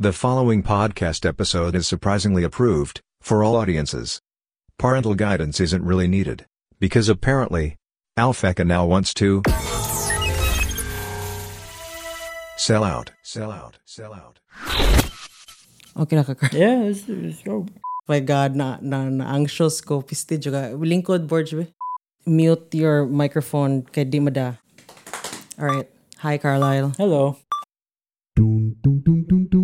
The following podcast episode is surprisingly approved for all audiences. Parental guidance isn't really needed because apparently Alfeca now wants to sell out, sell out, sell out. Okay na. Yeah, let's, let's. Oh my God, na, na, na anxious ko. Piste juga. Lingkod, Borge, be. Mute your microphone kay di mada. Alright. Hi, Carlisle. Hello. Dun. Dun, dun, dun, dun,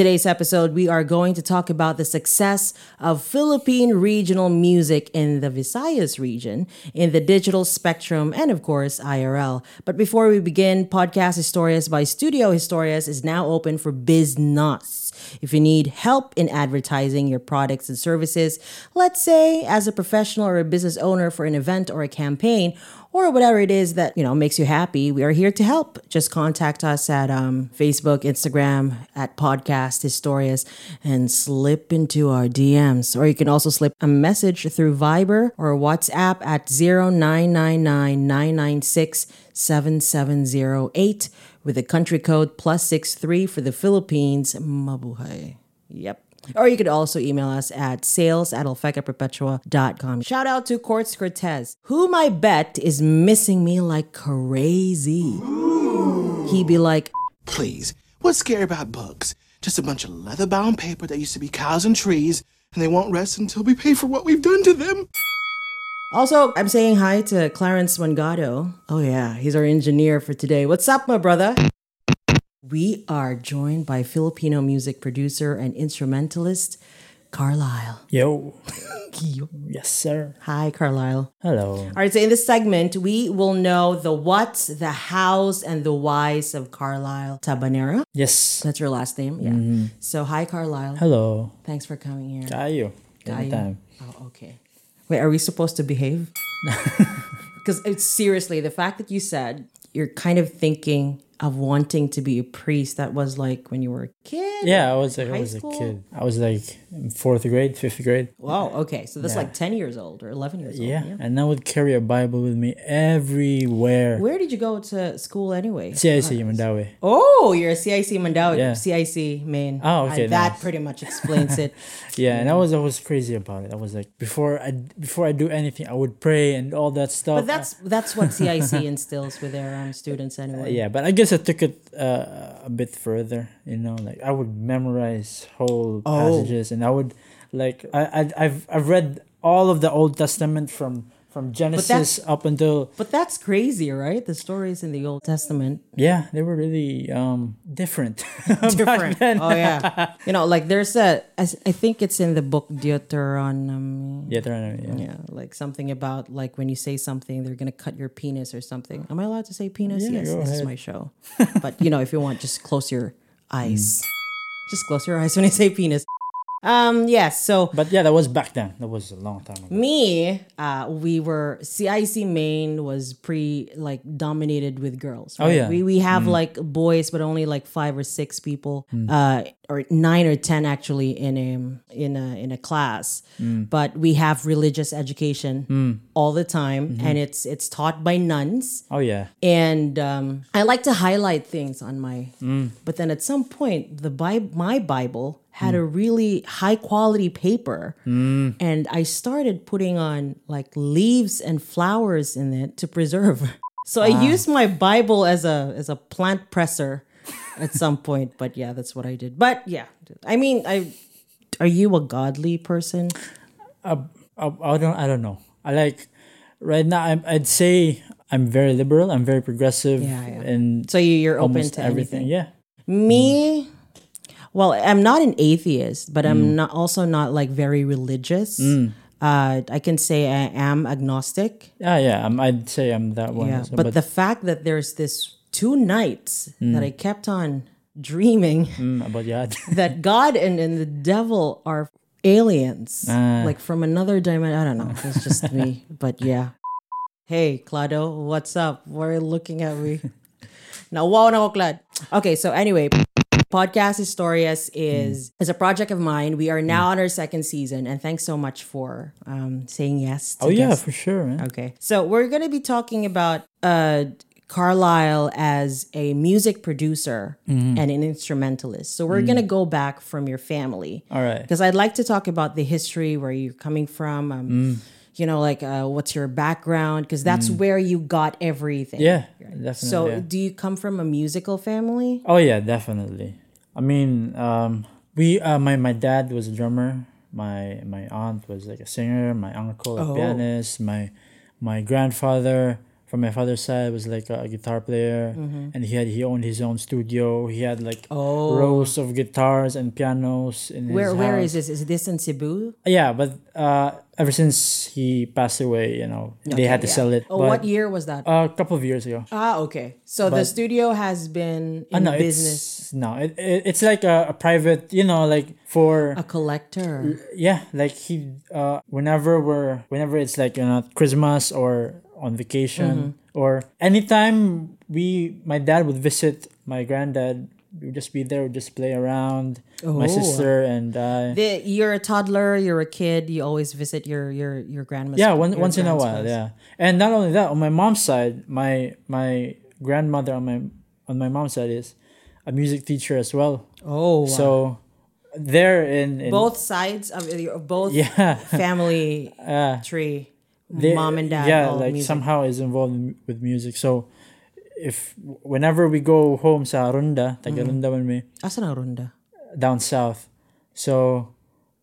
today's episode, we are going to talk about the success of Philippine regional music in the Visayas region, in the digital spectrum, and of course, IRL. But before we begin, Podcast Historias by Studio Historias is now open for business. If you need help in advertising your products and services, let's say as a professional or a business owner for an event or a campaign, or whatever it is that you know makes you happy we are here to help. Just contact us at um, facebook instagram at podcast historias and slip into our dms or you can also slip a message through viber or whatsapp at 0999-996-7708 with the country code plus 63 for the philippines. Mabuhay. Yep or you could also email us at sales at alfecaperpetua.com. Shout out to Quartz Cortez, whom I bet is missing me like crazy. He'd be like, Please, what's scary about bugs? Just a bunch of leather bound paper that used to be cows and trees, and they won't rest until we pay for what we've done to them. also, I'm saying hi to Clarence Wangado. Oh, yeah, he's our engineer for today. What's up, my brother? We are joined by Filipino music producer and instrumentalist, Carlisle. Yo. yes, sir. Hi, Carlisle. Hello. All right, so in this segment, we will know the what's, the hows, and the whys of Carlisle Tabanera. Yes. That's your last name, yeah. Mm-hmm. So, hi, Carlisle. Hello. Thanks for coming here. Tayo. Anytime. Oh, okay. Wait, are we supposed to behave? Because it's seriously the fact that you said you're kind of thinking of wanting to be a priest. That was like when you were a kid. Yeah, I was like, I was school? a kid. I was like in fourth grade, fifth grade. Wow. Okay, so that's Yeah. like ten years old or eleven years old. Yeah. And I would carry a Bible with me everywhere. Where did you go to school anyway? CIC Mandaue. Oh, you're a CIC Mandao, Yeah. CIC main. Oh, okay, And that nice. pretty much explains it. Yeah, and I was I was crazy about it. I was like before I before I do anything, I would pray and all that stuff. But that's that's what CIC instills with their um, students anyway. yeah, but I guess I took it uh, a bit further. You know, like I would memorize whole Oh. passages, and I would like I, I I've I've read all of the Old Testament from from Genesis up until But that's crazy, right? The stories in the Old Testament. yeah, they were really um different. Different. Oh yeah. You know, like there's a I think it's in the book Deuteronomy. they're, yeah. Yeah, like something about like when you say something, they're gonna cut your penis or something. Am I allowed to say penis? Yeah, yes, this is my show. but you know, if you want, just close your eyes. Mm. Just close your eyes when I say penis. Um, yes. So But yeah, that was back then. That was a long time ago. me, uh, we were CIC Maine was pre like dominated with girls. Oh, right? yeah. we we have like boys, but only like five or six people, Hmm. uh, or nine or ten actually in a in a in a class. Hmm. But we have religious education all the time, Mm-hmm. and it's it's taught by nuns. Oh yeah, And um, I like to highlight things on my. Mm. But then at some point, the Bi- my Bible had Mm. a really high quality paper, mm. and I started putting on like leaves and flowers in it to preserve. So I used my Bible as a as a plant presser at some point. But yeah, that's what I did. But yeah, I mean, I are you a godly person? I, I don't I don't know. I like right now. I'm, I'd say I'm very liberal. I'm very progressive. Yeah, yeah. And So you- you're open to everything. Yeah. Me, mm. Well, I'm not an atheist, but I'm not also not like very religious. Uh, I can say I am agnostic. Yeah, yeah. I'm, I'd say I'm that one. Yeah, also, but, the fact that there's this two nights that I kept on dreaming Mm, about yeah. that God and, and the devil are aliens, Ah. like from another dimension. I don't know. It's just me, but yeah. Hey, Clado, what's up? Why are you looking at me? now, wow, ako, Clad. Okay, so anyway, podcast Historias is is a project of mine. We are now on our second season, and thanks so much for um, saying yes. To Oh yeah, for sure, man. Okay. So we're going to be talking about uh Carlisle as a music producer Mm-hmm. and an instrumentalist. So we're going to go back from your family. Mm. All right. Because I'd like to talk about the history, where you're coming from, um, Mm. You know, like uh, what's your background, because that's where you got everything. Yeah, definitely. So yeah. do you come from a musical family? Oh yeah, definitely. I mean, um, we uh, my my dad was a drummer. My my aunt was like a singer. My uncle a Oh. pianist. My my grandfather from my father's side was like a, guitar player, and he had he owned his own studio. He had like Mm-hmm. Oh. rows of guitars and pianos in Where his where is this? Is this in Cebu? Yeah, but uh, ever since he passed away, you know, they had to Yeah. sell it. Oh, but, what year was that? A couple of years ago. ah, okay. So the studio has been Uh, no, business. it's no, it, it, it's like a, a private, you know, like for A collector. yeah, like he uh whenever we're whenever it's like you know Christmas or on vacation or anytime we my dad would visit my granddad, we would just be there, we'd just play around. My Oh. sister and I. The, you're a toddler, you're a kid, you always visit your your your grandma's. yeah, one, once in a while, yeah. And not only that, on my mom's side, my my grandmother on my on my mom's side is a music teacher as well. Oh, wow. So there in, in both sides of your both yeah family uh, tree, they- mom and dad. yeah like music. somehow is involved in, with music so if whenever we go home sa Ronda taga Mm-hmm. Ronda man may Asa na runda? down south so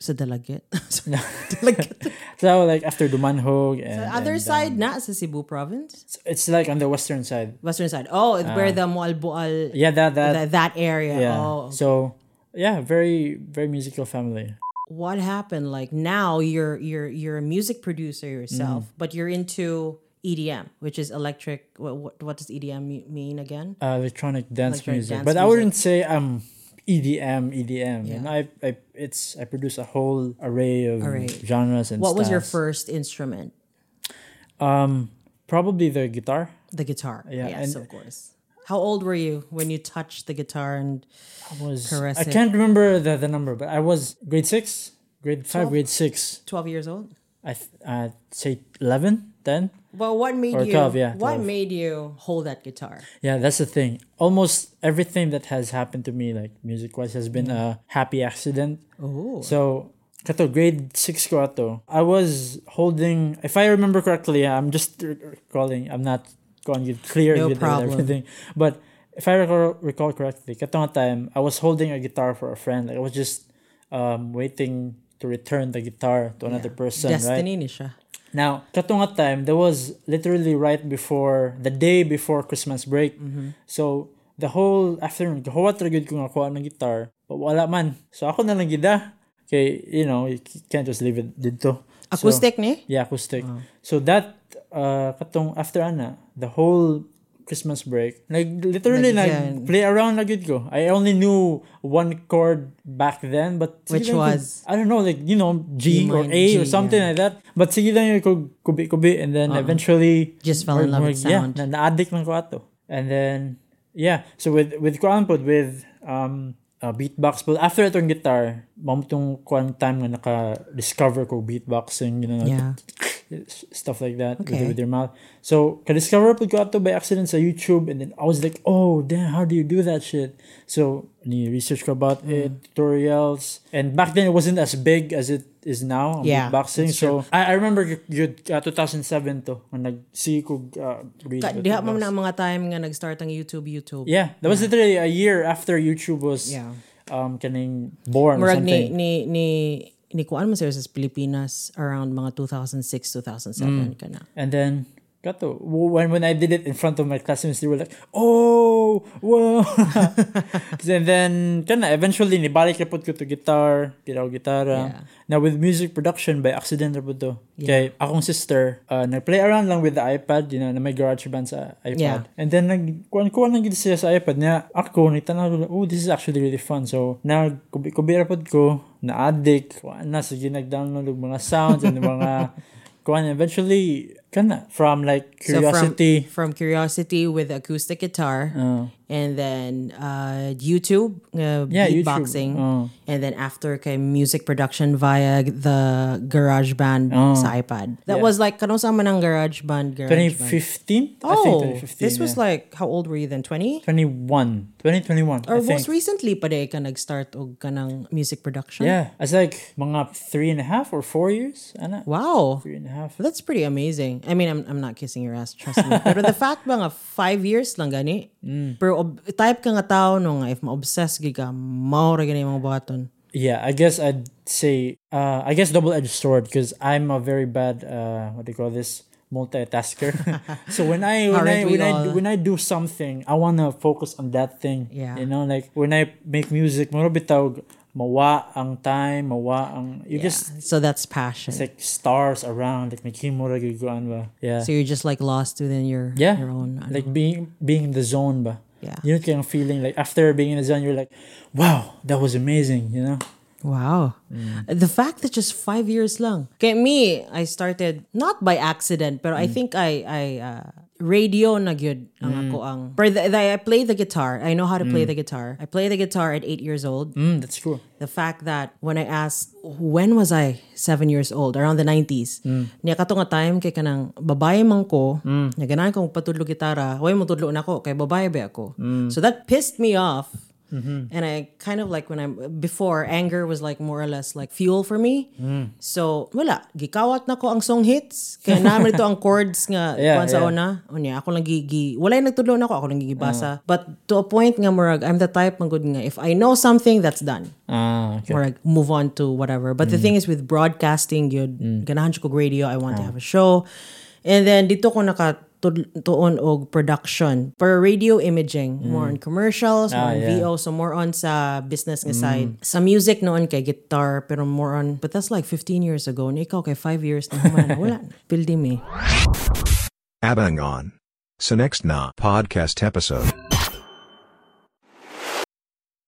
Sa Dalagit. Dalagit. so like after Dumanjug and, The other and, side um, na sa Cebu province, it's, it's like on the western side western side. Oh, it's where the Moalboal yeah that that that, that area. yeah Oh, so yeah very very musical family what happened? Like now you're you're you're a music producer yourself, Mm-hmm. but you're into EDM, which is electric. What what, what does EDM mean again? uh, electronic dance Electronic music dance but I wouldn't say I'm EDM EDM Yeah. and I, I it's I produce a whole array of Array. genres and What was your first instrument? um probably the guitar The guitar. Yeah, yes, and- of course. How old were you when you touched the guitar and I was I can't remember the, the number, but I was grade six, grade five, Twelve? grade six. 12 years old? I th- I'd say 11, 10. Well, what made Or you 12, yeah, what made you hold that guitar? Yeah, that's the thing. Almost everything that has happened to me, like music wise, has been mm-hmm. a happy accident. Oh. So, kato grade six ko ato. I was holding, if I remember correctly, I'm just recalling. I'm not going to get clear No with everything. But if I recall, recall correctly, nga time, I was holding a guitar for a friend. Like I was just um, waiting to return the guitar to another person. Destiny siya. Now, kato nga time, that was literally right before, the day before Christmas break. Mm-hmm. So, the whole afternoon, gahuwat ra gyud ko nga kuha ng guitar, but wala man. So, ako na lang gida. Okay, you know, you can't just leave it dito. So, Acoustic ni? yeah, acoustic. So, that, uh, katong after ana, the whole Christmas break, like literally Nag- nag play around na gyud ko. I only knew one chord back then, but Which ko- was? I don't know, like you know, G, G or A or something yeah. like that. But sige lang yung kug- kubi-kubi and then eventually Just fell in love with yeah, sound. na na-addict lang ko ato. And then yeah, so with with kuan pod with um uh, beatbox but after itong guitar, mamo tong kuan time nga naka-discover ko beatboxing, you know, Yeah. Stuff like that with, Okay. with your mouth. So, ka-discover po ko ato by accident sa YouTube and then I was like, oh, damn, how do you do that shit? So, ni research ko about Mm. it, tutorials. And back then, it wasn't as big as it is now, Yeah, that's So, I, I remember yun, uh, 2007 to, when nag-see ko uh, read Diha mo na mga time nga nag-start ang YouTube, YouTube. Yeah, that was literally a year after YouTube was Yeah. um kaning born or Murag ni, something. ni, ni, ni kuan mo sir sa Pilipinas around mga 2006, 2007 ka na. And then, kato, when, when I did it in front of my classmates, they were like, oh, wow. and then, kana, eventually, nibalik na po ko to guitar, piraw gitara. Yeah. Now, with music production, by accident na po to. Kay, akong sister, uh, nag-play around lang with the iPad, you know, na may garage band sa iPad. Yeah. And then, nag-kuhan lang siya sa iPad niya. Ako, nagtanaw ko, oh, this is actually really fun. So, nag-kubi ra pod ko, na-addict, kuan na, sige nag-download ng mga sounds and mga, kuan, eventually, from like curiosity, So from, from curiosity with acoustic guitar, uh, and then uh, YouTube, uh, Yeah, YouTube. Oh. and then after kay music production via the Garage Band sa iPad. That Yeah. was like kanong sama ng Garage Band. Garage Band. 2015? I think Oh, 2015. this was yeah. like how old were you then? Twenty? 21. 2021, Or I think. most recently pa day ka nag-start og kanang music production? Yeah, it's like mga three and a half or four years. Ana, Wow. three and a half. That's pretty amazing. I mean, I'm, I'm not kissing your ass, trust me. Pero the fact ba nga, five years lang gani. Mm. Pero ob- type ka nga tao no nga, if ma-obsess gi ka, maura gani mga buhaton. Yeah, I guess I'd say, uh, I guess double-edged sword because I'm a very bad, uh, what do you call this? Multitasker. so when I when I Aren't when I all? when I do something, I wanna focus on that thing. Yeah. You know, like when I make music, mo bitaw mawa ang time, mawa ang you just So that's passion. it's like stars around, like giguan ba. Yeah. so you're just like lost within your, yeah. your own. like being being in the zone ba. Yeah. You know kayong feeling like after being in the zone, you're like, wow, that was amazing, you know? Wow. Mm. The fact that just five years long. Kaya me, I started not by accident, I Mm. think I I uh, radio na gyud ang Mm. ako ang. But the, the, I play the guitar. I know how to play the guitar. I play the guitar at eight years old. Mm, that's true. The fact that when I asked, when was I seven years old? Around the 90s. Mm. Niya nga time kay kanang babae man ko, nga ganahan kong patudlo gitara, way mo tudlo na ko, kay babae ba ako. Mm. So that pissed me off. Mm-hmm. And I kind of like when I'm before anger was like more or less like fuel for me. Mm. So wala, gikawat na ko ang song hits. Kaya namin ito ang chords nga Yeah, kuan sa yeah. una. Unya ako lang gigi, wala nagtudlo na ako, ako lang gigibasa. Uh. But to a point nga murag, I'm the type man good nga if I know something that's done Ah, okay. or like move on to whatever. But the Mm. thing is with broadcasting, yun, ganahan siya ko radio, I want to have a show. And then dito ko nakatuon og production. For radio imaging, more on commercials, more Ah, on yeah. VO, so more on sa business nga side. Sa music noon kay guitar, pero more on, but that's like 15 years ago. Na ikaw kay 5 years na human, wala na. Pildi me. Abangon. Sa next na podcast episode.